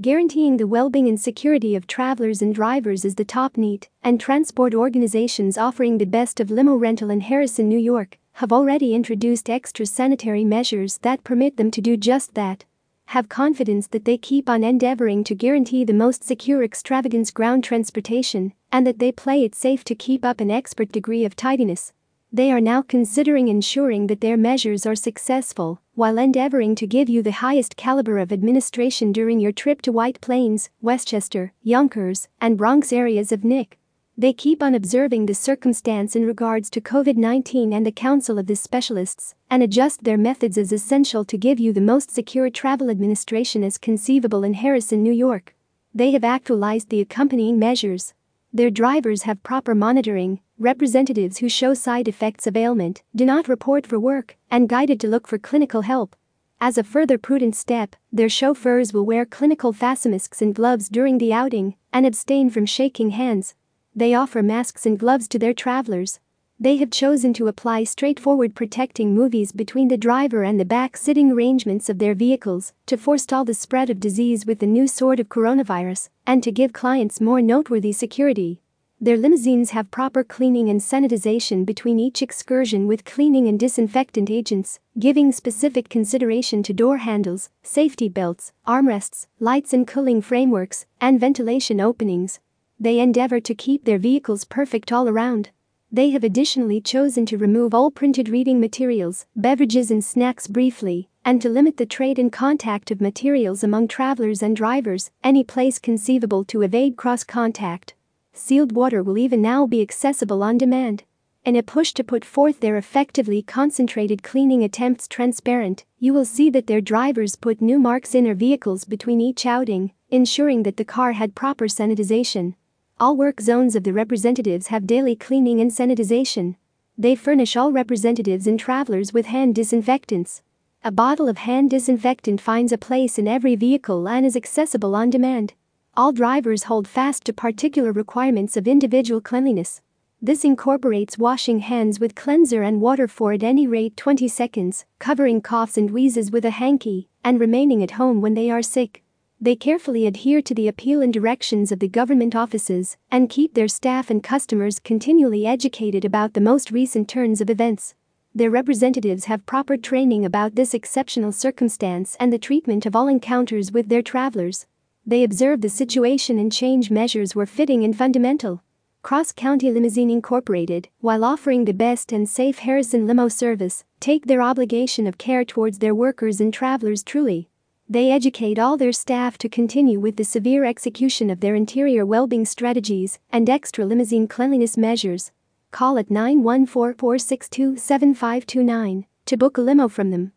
Guaranteeing the well-being and security of travelers and drivers is the top need, and transport organizations offering the best of limo rental in Harrison, New York, have already introduced extra sanitary measures that permit them to do just that. Have confidence that they keep on endeavoring to guarantee the most secure extravagance ground transportation and that they play it safe to keep up an expert degree of tidiness. They are now considering ensuring that their measures are successful while endeavoring to give you the highest caliber of administration during your trip to White Plains, Westchester, Yonkers, and Bronx areas of NYC. They keep on observing the circumstance in regards to COVID 19 and the counsel of the specialists and adjust their methods as essential to give you the most secure travel administration as conceivable in Harrison, New York. They have actualized the accompanying measures. Their drivers have proper monitoring, representatives who show side effects of ailment do not report for work and guided to look for clinical help. As a further prudent step, their chauffeurs will wear clinical facemasks and gloves during the outing and abstain from shaking hands. They offer masks and gloves to their travelers. They have chosen to apply straightforward protecting movies between the driver and the back sitting arrangements of their vehicles to forestall the spread of disease with the new sort of coronavirus and to give clients more noteworthy security. Their limousines have proper cleaning and sanitization between each excursion with cleaning and disinfectant agents, giving specific consideration to door handles, safety belts, armrests, lights and cooling frameworks, and ventilation openings. They endeavor to keep their vehicles perfect all around. They have additionally chosen to remove all printed reading materials, beverages, and snacks briefly, and to limit the trade and contact of materials among travelers and drivers, any place conceivable to evade cross contact. Sealed water will even now be accessible on demand. In a push to put forth their effectively concentrated cleaning attempts transparent, you will see that their drivers put new marks in their vehicles between each outing, ensuring that the car had proper sanitization. All work zones of the representatives have daily cleaning and sanitization. They furnish all representatives and travelers with hand disinfectants. A bottle of hand disinfectant finds a place in every vehicle and is accessible on demand. All drivers hold fast to particular requirements of individual cleanliness. This incorporates washing hands with cleanser and water for at any rate 20 seconds, covering coughs and wheezes with a hanky, and remaining at home when they are sick. They carefully adhere to the appeal and directions of the government offices and keep their staff and customers continually educated about the most recent turns of events. Their representatives have proper training about this exceptional circumstance and the treatment of all encounters with their travelers. They observed the situation and change measures were fitting and fundamental. Cross County Limousine Incorporated, while offering the best and safe Harrison limo service, take their obligation of care towards their workers and travelers truly. They educate all their staff to continue with the severe execution of their interior well-being strategies and extra limousine cleanliness measures. Call at 914 462 7529 to book a limo from them.